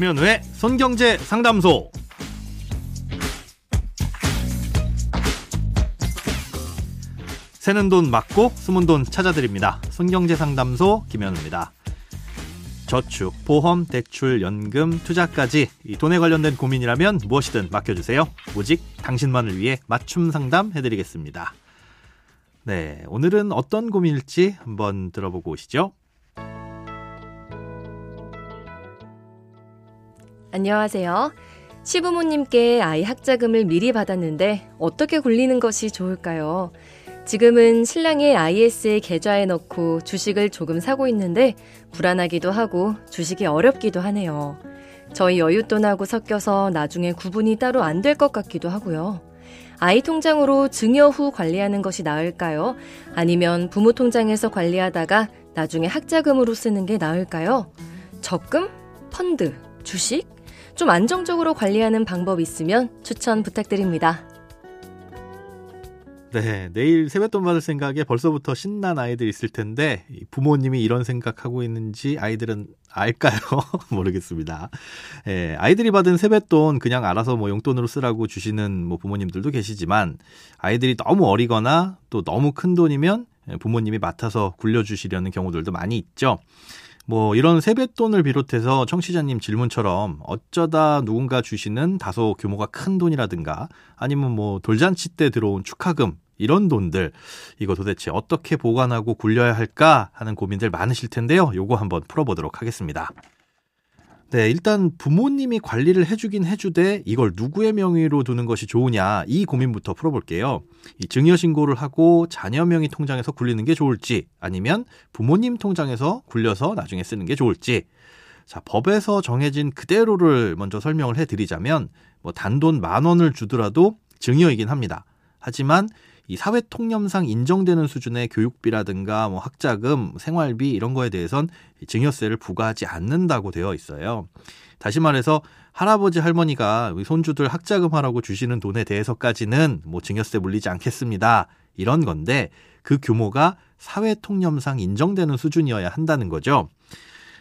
김현우의 손경제 상담소. 새는 돈 막고 숨은 돈 찾아드립니다. 손경제 상담소 김현우입니다. 저축, 보험, 대출, 연금, 투자까지 이 돈에 관련된 고민이라면 무엇이든 맡겨주세요. 오직 당신만을 위해 맞춤 상담 해드리겠습니다. 네, 오늘은 어떤 고민일지 한번 들어보고 오시죠. 안녕하세요. 시부모님께 아이 학자금을 미리 받았는데 어떻게 굴리는 것이 좋을까요? 지금은 신랑의 IS에 계좌에 넣고 주식을 조금 사고 있는데 불안하기도 하고 주식이 어렵기도 하네요. 저희 여윳돈하고 섞여서 나중에 구분이 따로 안 될 것 같기도 하고요. 아이 통장으로 증여 후 관리하는 것이 나을까요? 아니면 부모 통장에서 관리하다가 나중에 학자금으로 쓰는 게 나을까요? 적금? 펀드? 주식? 좀 안정적으로 관리하는 방법 있으면 추천 부탁드립니다. 네, 내일 세뱃돈 받을 생각에 벌써부터 신난 아이들 있을 텐데 부모님이 이런 생각하고 있는지 아이들은 알까요? 모르겠습니다. 예, 아이들이 받은 세뱃돈 그냥 알아서 뭐 용돈으로 쓰라고 주시는 뭐 부모님들도 계시지만 아이들이 너무 어리거나 또 너무 큰 돈이면 부모님이 맡아서 굴려주시려는 경우들도 많이 있죠. 뭐 이런 세뱃돈을 비롯해서 청취자님 질문처럼 어쩌다 누군가 주시는 다소 규모가 큰 돈이라든가 아니면 뭐 돌잔치 때 들어온 축하금 이런 돈들 이거 도대체 어떻게 보관하고 굴려야 할까 하는 고민들 많으실 텐데요. 요거 한번 풀어보도록 하겠습니다. 네, 일단 부모님이 관리를 해주긴 해주되 이걸 누구의 명의로 두는 것이 좋으냐 이 고민부터 풀어볼게요. 이 증여 신고를 하고 자녀 명의 통장에서 굴리는 게 좋을지 아니면 부모님 통장에서 굴려서 나중에 쓰는 게 좋을지. 자, 법에서 정해진 그대로를 먼저 설명을 해드리자면 뭐 단돈 만 원을 주더라도 증여이긴 합니다. 하지만 이 사회 통념상 인정되는 수준의 교육비라든가 뭐 학자금, 생활비 이런 거에 대해선 증여세를 부과하지 않는다고 되어 있어요. 다시 말해서 할아버지 할머니가 손주들 학자금 하라고 주시는 돈에 대해서까지는 뭐 증여세 물리지 않겠습니다. 이런 건데 그 규모가 사회 통념상 인정되는 수준이어야 한다는 거죠.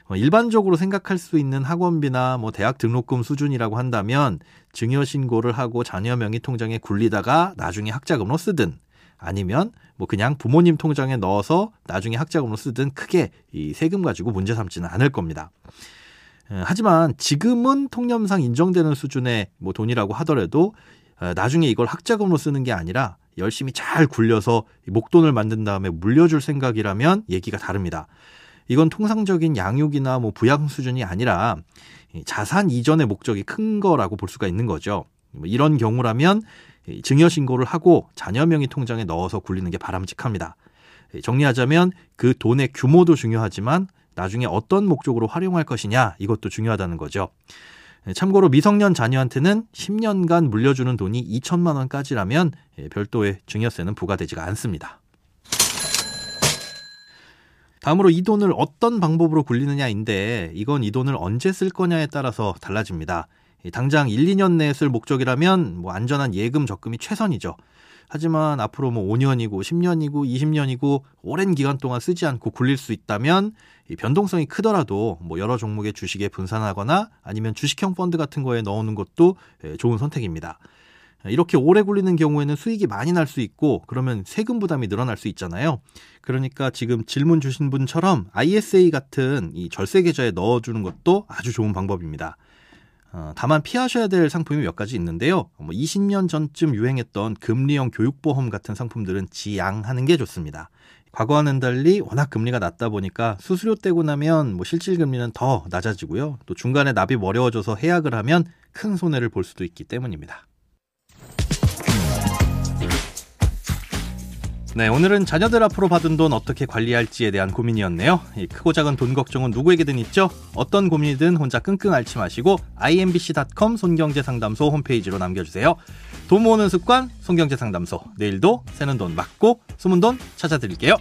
어, 일반적으로 생각할 수 있는 학원비나 뭐 대학 등록금 수준이라고 한다면 증여 신고를 하고 자녀 명의 통장에 굴리다가 나중에 학자금으로 쓰든 아니면 뭐 그냥 부모님 통장에 넣어서 나중에 학자금으로 쓰든 크게 이 세금 가지고 문제 삼지는 않을 겁니다. 어, 하지만 지금은 통념상 인정되는 수준의 뭐 돈이라고 하더라도 어, 나중에 이걸 학자금으로 쓰는 게 아니라 열심히 잘 굴려서 목돈을 만든 다음에 물려줄 생각이라면 얘기가 다릅니다. 이건 통상적인 양육이나 뭐 부양 수준이 아니라 자산 이전의 목적이 큰 거라고 볼 수가 있는 거죠. 뭐 이런 경우라면 증여 신고를 하고 자녀 명의 통장에 넣어서 굴리는 게 바람직합니다. 정리하자면 그 돈의 규모도 중요하지만 나중에 어떤 목적으로 활용할 것이냐 이것도 중요하다는 거죠. 참고로 미성년 자녀한테는 10년간 물려주는 돈이 2천만 원까지라면 별도의 증여세는 부과되지가 않습니다. 다음으로 이 돈을 어떤 방법으로 굴리느냐인데 이건 이 돈을 언제 쓸 거냐에 따라서 달라집니다. 당장 1, 2년 내에 쓸 목적이라면 뭐 안전한 예금 적금이 최선이죠. 하지만 앞으로 뭐 5년이고 10년이고 20년이고 오랜 기간 동안 쓰지 않고 굴릴 수 있다면 이 변동성이 크더라도 뭐 여러 종목의 주식에 분산하거나 아니면 주식형 펀드 같은 거에 넣어놓는 것도 예, 좋은 선택입니다. 이렇게 오래 굴리는 경우에는 수익이 많이 날 수 있고 그러면 세금 부담이 늘어날 수 있잖아요. 그러니까 지금 질문 주신 분처럼 ISA 같은 이 절세 계좌에 넣어주는 것도 아주 좋은 방법입니다. 어, 다만 피하셔야 될 상품이 몇 가지 있는데요. 뭐 20년 전쯤 유행했던 금리형 교육보험 같은 상품들은 지양하는 게 좋습니다. 과거와는 달리 워낙 금리가 낮다 보니까 수수료 떼고 나면 뭐 실질 금리는 더 낮아지고요. 또 중간에 납입 어려워져서 해약을 하면 큰 손해를 볼 수도 있기 때문입니다. 네, 오늘은 자녀들 앞으로 받은 돈 어떻게 관리할지에 대한 고민이었네요. 크고 작은 돈 걱정은 누구에게든 있죠. 어떤 고민이든 혼자 끙끙 앓지 마시고 imbc.com 손경제상담소 홈페이지로 남겨주세요. 돈 모으는 습관 손경제상담소 내일도 새는 돈 막고 숨은 돈 찾아드릴게요.